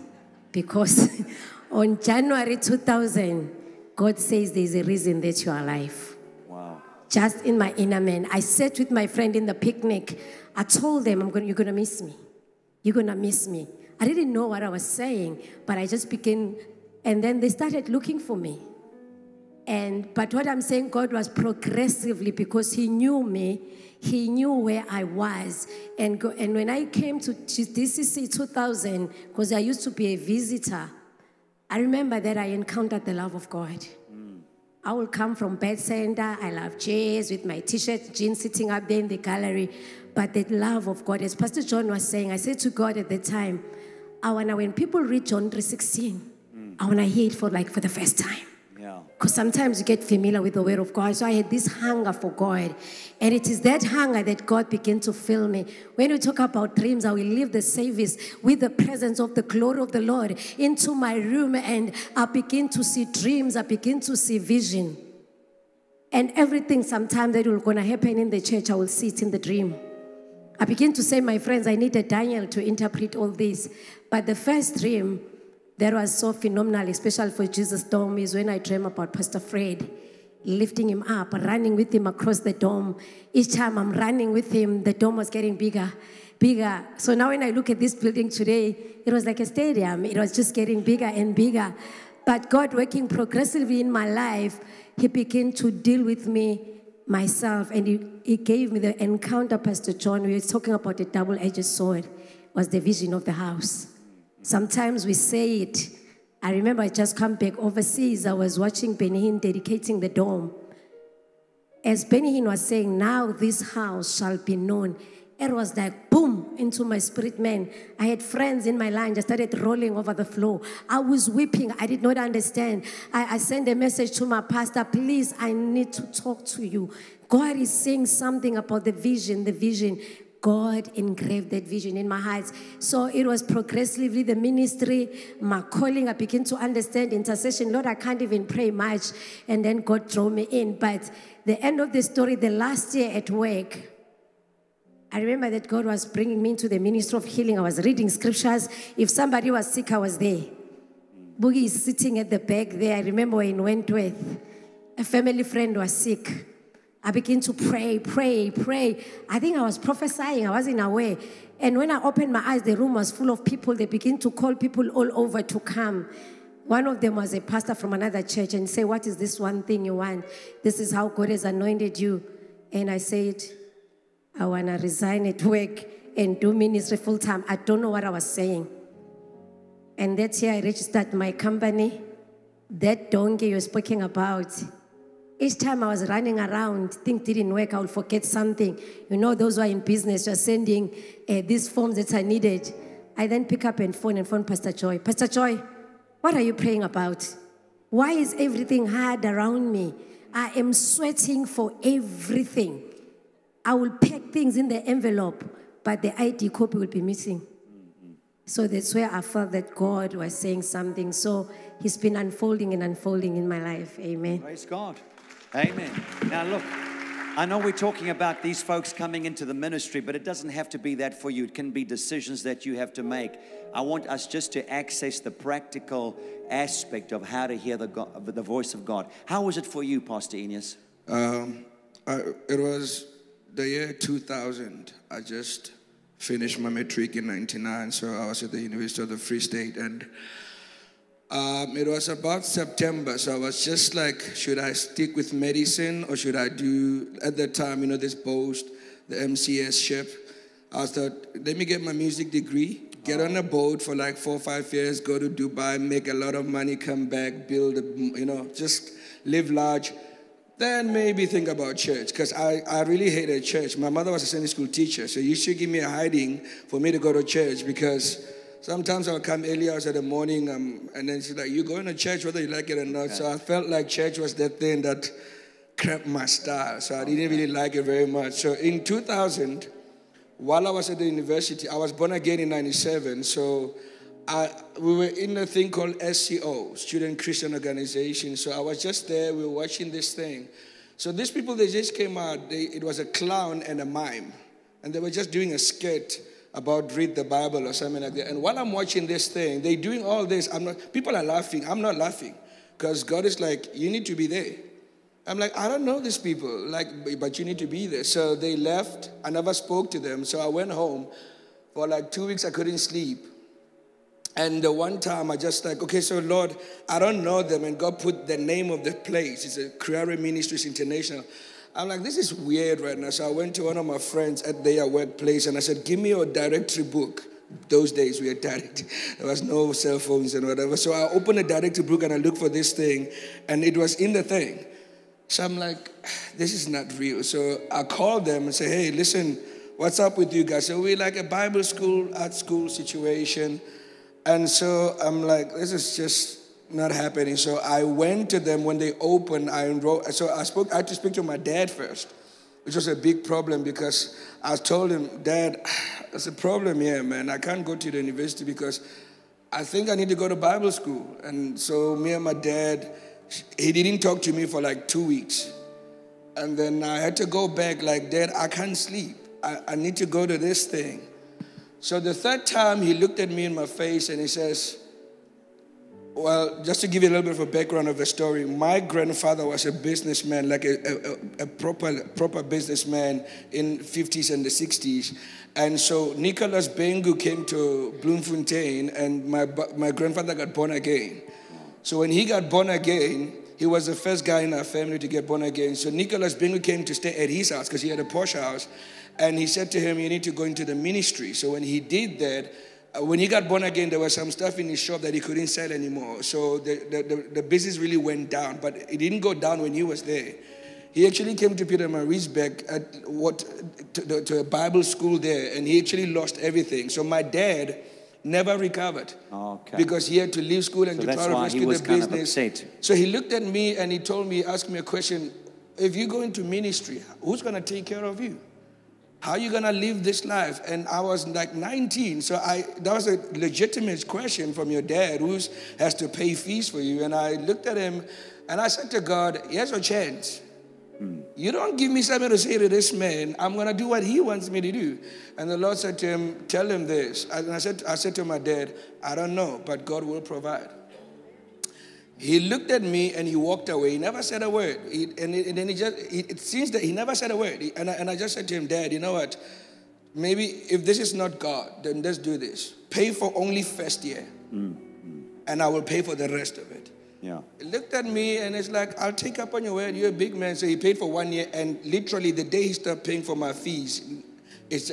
F: because on January 2000, God says there's a reason that you are alive
A: Wow.
F: just in my inner man. I sat with my friend in the picnic. I told them, I'm going, You're going to miss me. You're going to miss me. I didn't know what I was saying, but I just began, and then they started looking for me. And but what I'm saying, God was progressively because He knew me, He knew where I was. And go, and when I came to DCC 2000, because I used to be a visitor, I remember that I encountered the love of God. Mm. I will come from Bed Center. I love jazz with my t-shirt, jeans sitting up there in the gallery. But the love of God, as Pastor John was saying, I said to God at the time, I wanna when people read John 3:16, I wanna hear it for like for the first time.
A: Yeah.
F: Because sometimes you get familiar with the word of God. So I had this hunger for God. And it is that hunger that God began to fill me. When we talk about dreams, I will leave the service with the presence of the glory of the Lord into my room and I begin to see dreams, I begin to see vision. And everything sometimes that will gonna happen in the church, I will see it in the dream. I begin to say, my friends, I needed Daniel to interpret all this. But the first dream that was so phenomenal, especially for Jesus Dome, is when I dream about Pastor Fred, lifting him up, running with him across the dome. Each time I'm running with him, the dome was getting bigger, bigger. So now when I look at this building today, it was like a stadium. It was just getting bigger and bigger. But God working progressively in my life, He began to deal with me myself and he, gave me the encounter pastor john we were talking about the double-edged sword was the vision of the house. Sometimes we say it. I remember i just come back overseas. I was watching benin dedicating the dome. As benin was saying now this house shall be known it was like boom into my spirit man. I had friends in my line just started rolling over the floor. I was weeping. I did not understand. I, I sent a message to my pastor, please, I need to talk to you. God is saying something about the vision, the vision. God engraved that vision in my heart. So it was progressively the ministry, my calling. I began to understand intercession. Lord, I can't even pray much. And then God drew me in. But the end of the story, the last year at work, I remember that God was bringing me into the ministry of healing. I was reading scriptures. If somebody was sick, I was there. Boogie is sitting at the back there. I remember in Wentworth, a family friend was sick. I began to pray, pray, pray. I think I was prophesying, I wasn't aware. And when I opened my eyes, the room was full of people. They began to call people all over to come. One of them was a pastor from another church and say, What is this one thing you want? This is how God has anointed you. And I said, I want to resign at work and do ministry full time. I don't know what I was saying. And that's year I registered my company. That donkey you're speaking about. Each time I was running around, things didn't work, I would forget something. You know, those who are in business, you're sending uh, these forms that I needed. I then pick up and phone and phone Pastor Joy. Pastor Joy, what are you praying about? Why is everything hard around me? I am sweating for everything. I will pack things in the envelope, but the ID copy will be missing. So that's where I felt that God was saying something. So He's been unfolding and unfolding in my life. Amen.
A: Praise God. Amen. Now, look, I know we're talking about these folks coming into the ministry, but it doesn't have to be that for you. It can be decisions that you have to make. I want us just to access the practical aspect of how to hear the, God, the voice of God. How was it for you, Pastor Eneas?
G: Um, I, it was the year 2000. I just finished my matric in 99, so I was at the University of the Free State, and um, it was about September, so I was just like, should I stick with medicine or should I do, at that time, you know, this post, the MCS ship. I thought, let me get my music degree, get on a boat for like four or five years, go to Dubai, make a lot of money, come back, build, a, you know, just live large. Then maybe think about church, because I, I really hated church. My mother was a Sunday school teacher, so you should give me a hiding for me to go to church because Sometimes I'll come early hours of the morning, um, and then she's like, "You going to church whether you like it or not." Okay. So I felt like church was that thing that cramped my style. So I didn't really like it very much. So in 2000, while I was at the university, I was born again in '97. So I, we were in a thing called SCO, Student Christian Organization. So I was just there. We were watching this thing. So these people, they just came out. They, it was a clown and a mime, and they were just doing a skit about read the Bible or something like that. And while I'm watching this thing, they're doing all this. I'm not, people are laughing. I'm not laughing because God is like, you need to be there. I'm like, I don't know these people, like, but you need to be there. So they left. I never spoke to them. So I went home. For like two weeks, I couldn't sleep. And the one time I just like, okay, so Lord, I don't know them. And God put the name of the place. It's a Creare Ministries International. I'm like, this is weird right now. So I went to one of my friends at their workplace and I said, give me your directory book. Those days we had direct. There was no cell phones and whatever. So I opened a directory book and I looked for this thing and it was in the thing. So I'm like, this is not real. So I called them and said, hey, listen, what's up with you guys? So we're like a Bible school, art school situation. And so I'm like, this is just not happening. So I went to them when they opened. I enrolled. So I spoke. I had to speak to my dad first, which was a big problem because I told him, Dad, there's a problem here, man. I can't go to the university because I think I need to go to Bible school. And so me and my dad, he didn't talk to me for like two weeks. And then I had to go back, like, Dad, I can't sleep. I, I need to go to this thing. So the third time he looked at me in my face and he says, well, just to give you a little bit of a background of the story, my grandfather was a businessman, like a, a, a, proper, proper businessman in 50s and the 60s. And so Nicholas Bhengu came to Bloemfontein, and my, my grandfather got born again. So when he got born again, he was the first guy in our family to get born again. So Nicholas Bhengu came to stay at his house because he had a Porsche house. And he said to him, You need to go into the ministry. So when he did that, uh, when he got born again, there was some stuff in his shop that he couldn't sell anymore. So the, the, the, the, business really went down, but it didn't go down when he was there. He actually came to Pietermaritzburg at what to, to a Bible school there, and he actually lost everything. So my dad never recovered
A: Okay.
G: because he had to leave school and
A: So
G: to try to rescue the business. So he looked at me and he told me, asked me a question: If you go into ministry, who's going to take care of you? How are you gonna live this life? And I was like 19, so I that was a legitimate question from your dad, who has to pay fees for you. And I looked at him, and I said to God, "Here's a chance. You don't give me something to say to this man. I'm gonna do what he wants me to do." And the Lord said to him, "Tell him this." And I said, I said to my dad, "I don't know, but God will provide." He looked at me and he walked away. He never said a word. He, and, and then he just, it, it seems that he never said a word. He- and, I, and I just said to him, Dad, you know what? Maybe if this is not God, then let's do this. Pay for only first year, mm-hmm. and I will pay for the rest of it.
A: Yeah.
G: He looked at me and it's like, I'll take up on your word. You're a big man. So he paid for one year, and literally the day he started paying for my fees, it's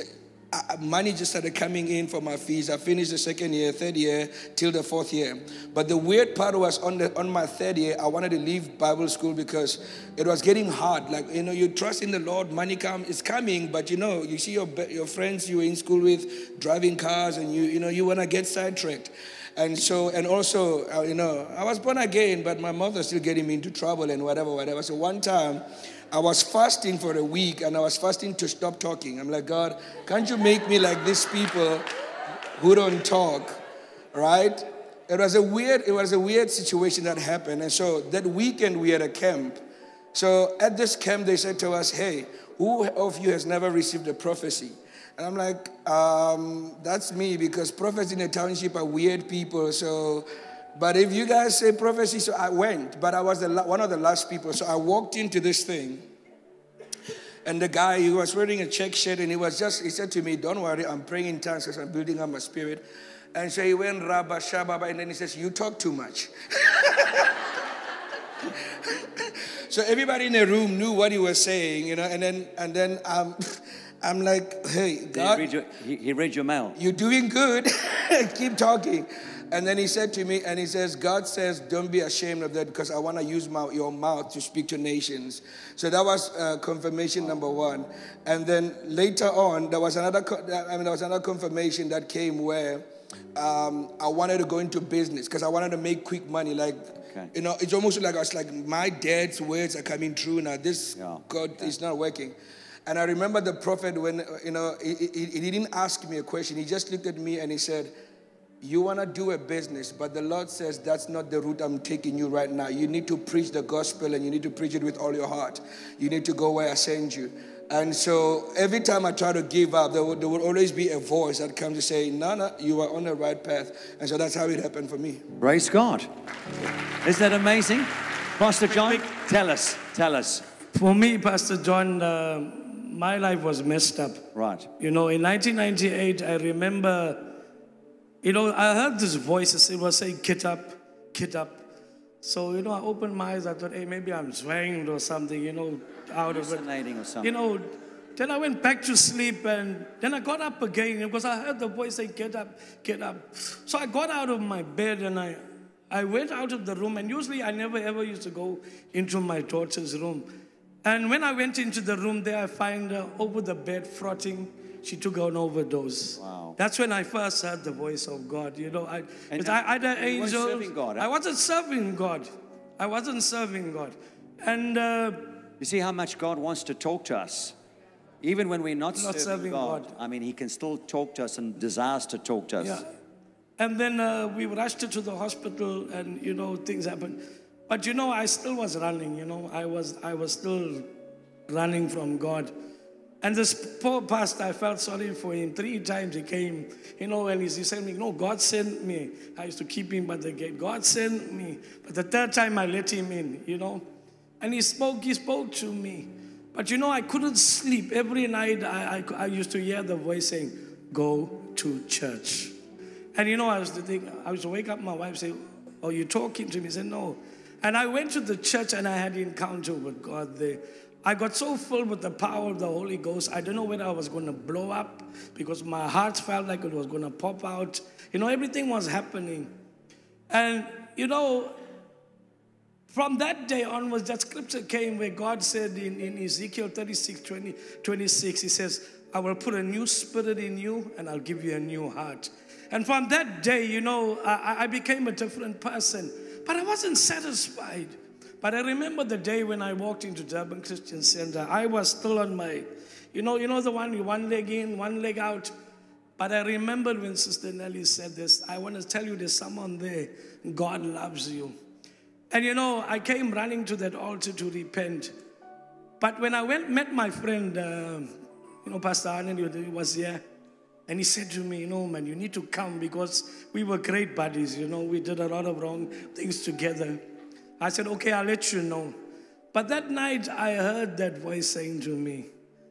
G: uh, money just started coming in for my fees. I finished the second year, third year, till the fourth year. But the weird part was on the on my third year, I wanted to leave Bible school because it was getting hard. Like you know, you trust in the Lord, money come is coming, but you know, you see your your friends you were in school with driving cars, and you you know you want to get sidetracked. And so, and also, uh, you know, I was born again, but my mother still getting me into trouble and whatever, whatever. So one time, I was fasting for a week, and I was fasting to stop talking. I'm like, God, can't you make me like these people who don't talk, right? It was a weird, it was a weird situation that happened. And so that weekend we had a camp. So at this camp, they said to us, "Hey, who of you has never received a prophecy?" And I'm like, um, that's me because prophets in the township are weird people. So, but if you guys say prophecy, so I went, but I was the, la- one of the last people. So I walked into this thing. And the guy, he was wearing a check shirt and he was just, he said to me, Don't worry, I'm praying in tongues because I'm building up my spirit. And so he went, Rabba, Shababa, and then he says, You talk too much. so everybody in the room knew what he was saying, you know, and then, and then um, I'm like, Hey,
A: Did he,
G: God,
A: read your, he, he read your mail.
G: you're doing good. Keep talking. And then he said to me, and he says, God says, don't be ashamed of that because I want to use my, your mouth to speak to nations. So that was uh, confirmation number one. And then later on, there was another, I mean, there was another confirmation that came where um, I wanted to go into business because I wanted to make quick money. Like,
A: Okay.
G: you know, it's almost like I was like, my dad's words are coming true now. This
A: Yeah.
G: God is not working. And I remember the prophet when, you know, he, he, he didn't ask me a question. He just looked at me and he said, You want to do a business, but the Lord says that's not the route I'm taking you right now. You need to preach the gospel and you need to preach it with all your heart. You need to go where I send you. And so every time I try to give up, there will, there will always be a voice that comes to say, No, no, you are on the right path. And so that's how it happened for me.
A: Praise God. Is that amazing? Pastor John, tell us, tell us.
H: For me, Pastor John, uh, my life was messed up.
A: Right.
H: You know, in 1998, I remember, you know, I heard this voice, it was saying, get up, get up. So, you know, I opened my eyes, I thought, hey, maybe I'm swanged or something, you know, out of it.
A: Or something.
H: You know, then I went back to sleep and then I got up again because I heard the voice say, get up, get up. So I got out of my bed and I, I went out of the room and usually I never ever used to go into my daughter's room. And when I went into the room there, I find her over the bed frotting. She took an overdose.
A: Wow.
H: That's when I first heard the voice of God. You know, I,
A: And
H: I, I had an angel.
A: serving God, huh?
H: I wasn't serving God. I wasn't serving God. And uh,
A: You see how much God wants to talk to us. Even when we're not,
H: Not
A: serving,
H: serving
A: God,
H: God.
A: I mean, He can still talk to us and desires to talk to us.
H: Yeah. And then uh, we rushed her to the hospital, and you know things happened. But you know, I still was running. You know, I was I was still running from God. And this poor pastor, I felt sorry for him. Three times he came, you know, and he he said me, "No, God sent me." I used to keep him by the gate. God sent me. But the third time I let him in, you know, and he spoke. He spoke to me. But you know, I couldn't sleep. Every night I, I, I used to hear the voice saying, Go to church. And you know, I was to think, I was to wake up my wife say, Oh, you talking to me? I said, No. And I went to the church and I had an encounter with God there. I got so filled with the power of the Holy Ghost, I don't know whether I was going to blow up because my heart felt like it was going to pop out. You know, everything was happening. And, you know, From that day onwards, that scripture came where God said in, in Ezekiel 36 20, 26, He says, I will put a new spirit in you and I'll give you a new heart. And from that day, you know, I, I became a different person. But I wasn't satisfied. But I remember the day when I walked into Durban Christian Center. I was still on my, you know, you know the one, one leg in, one leg out. But I remember when Sister Nellie said this. I want to tell you there's someone there. God loves you. And you know, I came running to that altar to repent. But when I went, met my friend, uh, you know, Pastor Arnold was here, and he said to me, you know, man, you need to come because we were great buddies, you know, we did a lot of wrong things together. I said, okay, I'll let you know. But that night, I heard that voice saying to me,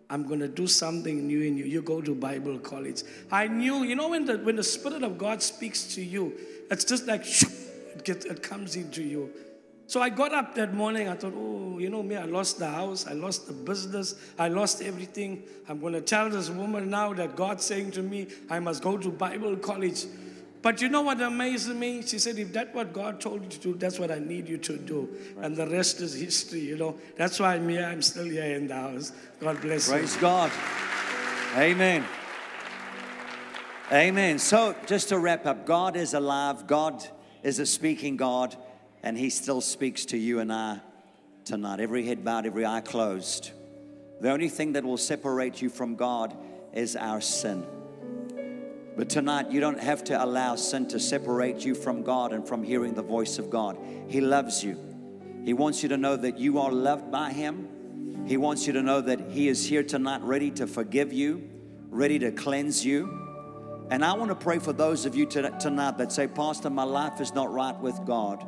H: I'm going to do something new in you. You go to Bible college. I knew, you know, when the, when the Spirit of God speaks to you, it's just like, it, gets, it comes into you. So I got up that morning. I thought, oh, you know me, I lost the house, I lost the business, I lost everything. I'm going to tell this woman now that God's saying to me, I must go to Bible college. But you know what amazed me? She said, if that's what God told you to do, that's what I need you to do. And the rest is history, you know. That's why I'm here. I'm still here in the house. God bless
A: Praise
H: you.
A: Praise God. Amen. Amen. So, just to wrap up, God is alive. God is a speaking God, and He still speaks to you and I tonight. Every head bowed, every eye closed. The only thing that will separate you from God is our sin. But tonight, you don't have to allow sin to separate you from God and from hearing the voice of God. He loves you. He wants you to know that you are loved by Him. He wants you to know that He is here tonight, ready to forgive you, ready to cleanse you. And I want to pray for those of you tonight that say, Pastor, my life is not right with God.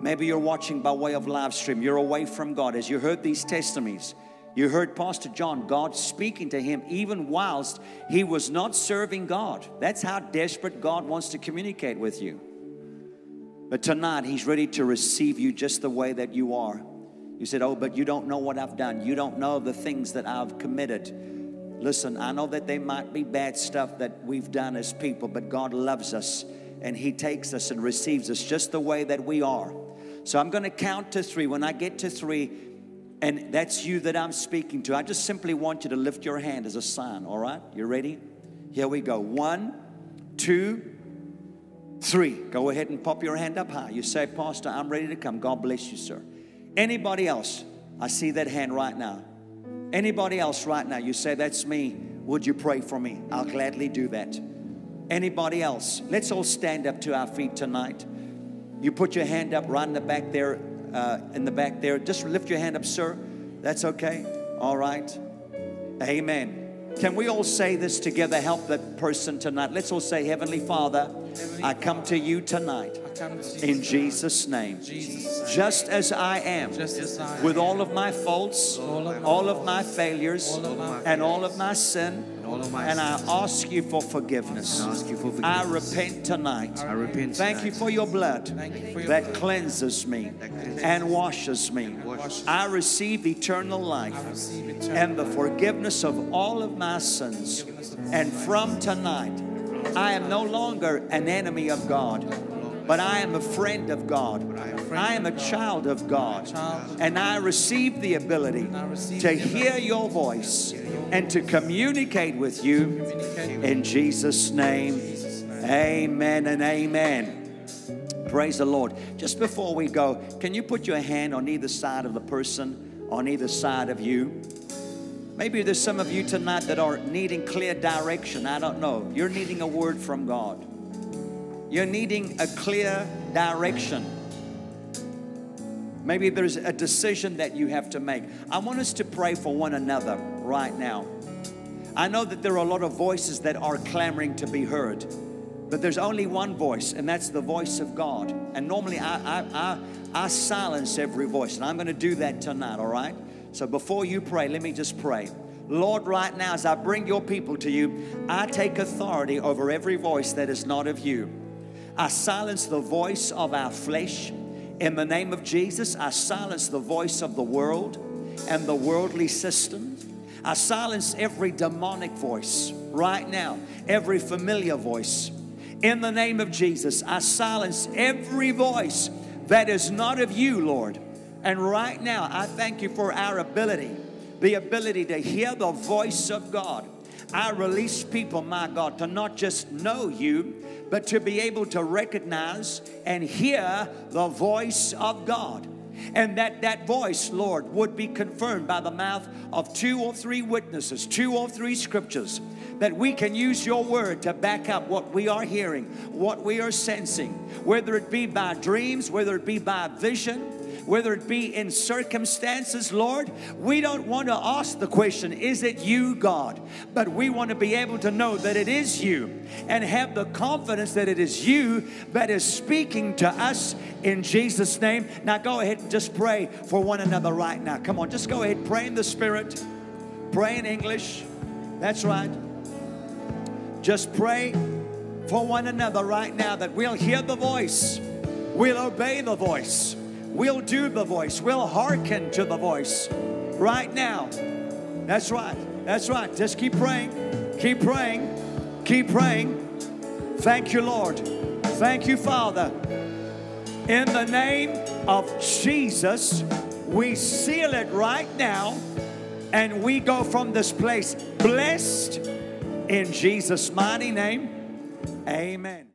A: Maybe you're watching by way of live stream. You're away from God. As you heard these testimonies, you heard Pastor John, God speaking to him even whilst he was not serving God. That's how desperate God wants to communicate with you. But tonight, he's ready to receive you just the way that you are. You said, Oh, but you don't know what I've done. You don't know the things that I've committed. Listen, I know that there might be bad stuff that we've done as people, but God loves us and He takes us and receives us just the way that we are. So I'm going to count to three. When I get to three, and that's you that I'm speaking to, I just simply want you to lift your hand as a sign, all right? You ready? Here we go. One, two, three. Go ahead and pop your hand up high. You say, Pastor, I'm ready to come. God bless you, sir. Anybody else? I see that hand right now. Anybody else right now, you say, That's me. Would you pray for me? I'll gladly do that. Anybody else? Let's all stand up to our feet tonight. You put your hand up right in the back there, uh, in the back there. Just lift your hand up, sir. That's okay. All right. Amen. Can we all say this together? Help that person tonight. Let's all say, Heavenly Father, I come to you tonight in Jesus' name. Just as I am, with all of my faults, all of my failures, and all of my sin. And I ask you for forgiveness. I repent tonight.
I: I repent
A: Thank you for your blood that cleanses me and washes me. I receive eternal life and the forgiveness of all of my sins. And from tonight, I am no longer an enemy of God, but I am a friend of God. I am a child of God. And I receive the ability to hear your voice and to communicate with you in Jesus' name. Amen and amen. Praise the Lord. Just before we go, can you put your hand on either side of the person, on either side of you? Maybe there's some of you tonight that are needing clear direction. I don't know. You're needing a word from God. You're needing a clear direction. Maybe there's a decision that you have to make. I want us to pray for one another right now. I know that there are a lot of voices that are clamoring to be heard, but there's only one voice, and that's the voice of God. And normally I, I, I, I silence every voice, and I'm going to do that tonight, all right? So before you pray, let me just pray. Lord, right now, as I bring your people to you, I take authority over every voice that is not of you. I silence the voice of our flesh. In the name of Jesus, I silence the voice of the world and the worldly system. I silence every demonic voice right now, every familiar voice. In the name of Jesus, I silence every voice that is not of you, Lord. And right now, I thank you for our ability, the ability to hear the voice of God. I release people, my God, to not just know you, but to be able to recognize and hear the voice of God. And that that voice, Lord, would be confirmed by the mouth of two or three witnesses, two or three scriptures, that we can use your word to back up what we are hearing, what we are sensing, whether it be by dreams, whether it be by vision, whether it be in circumstances, Lord, we don't want to ask the question, Is it you, God? But we want to be able to know that it is you and have the confidence that it is you that is speaking to us in Jesus' name. Now go ahead and just pray for one another right now. Come on, just go ahead, pray in the Spirit, pray in English. That's right. Just pray for one another right now that we'll hear the voice, we'll obey the voice. We'll do the voice. We'll hearken to the voice right now. That's right. That's right. Just keep praying. Keep praying. Keep praying. Thank you, Lord. Thank you, Father. In the name of Jesus, we seal it right now and we go from this place blessed in Jesus' mighty name. Amen.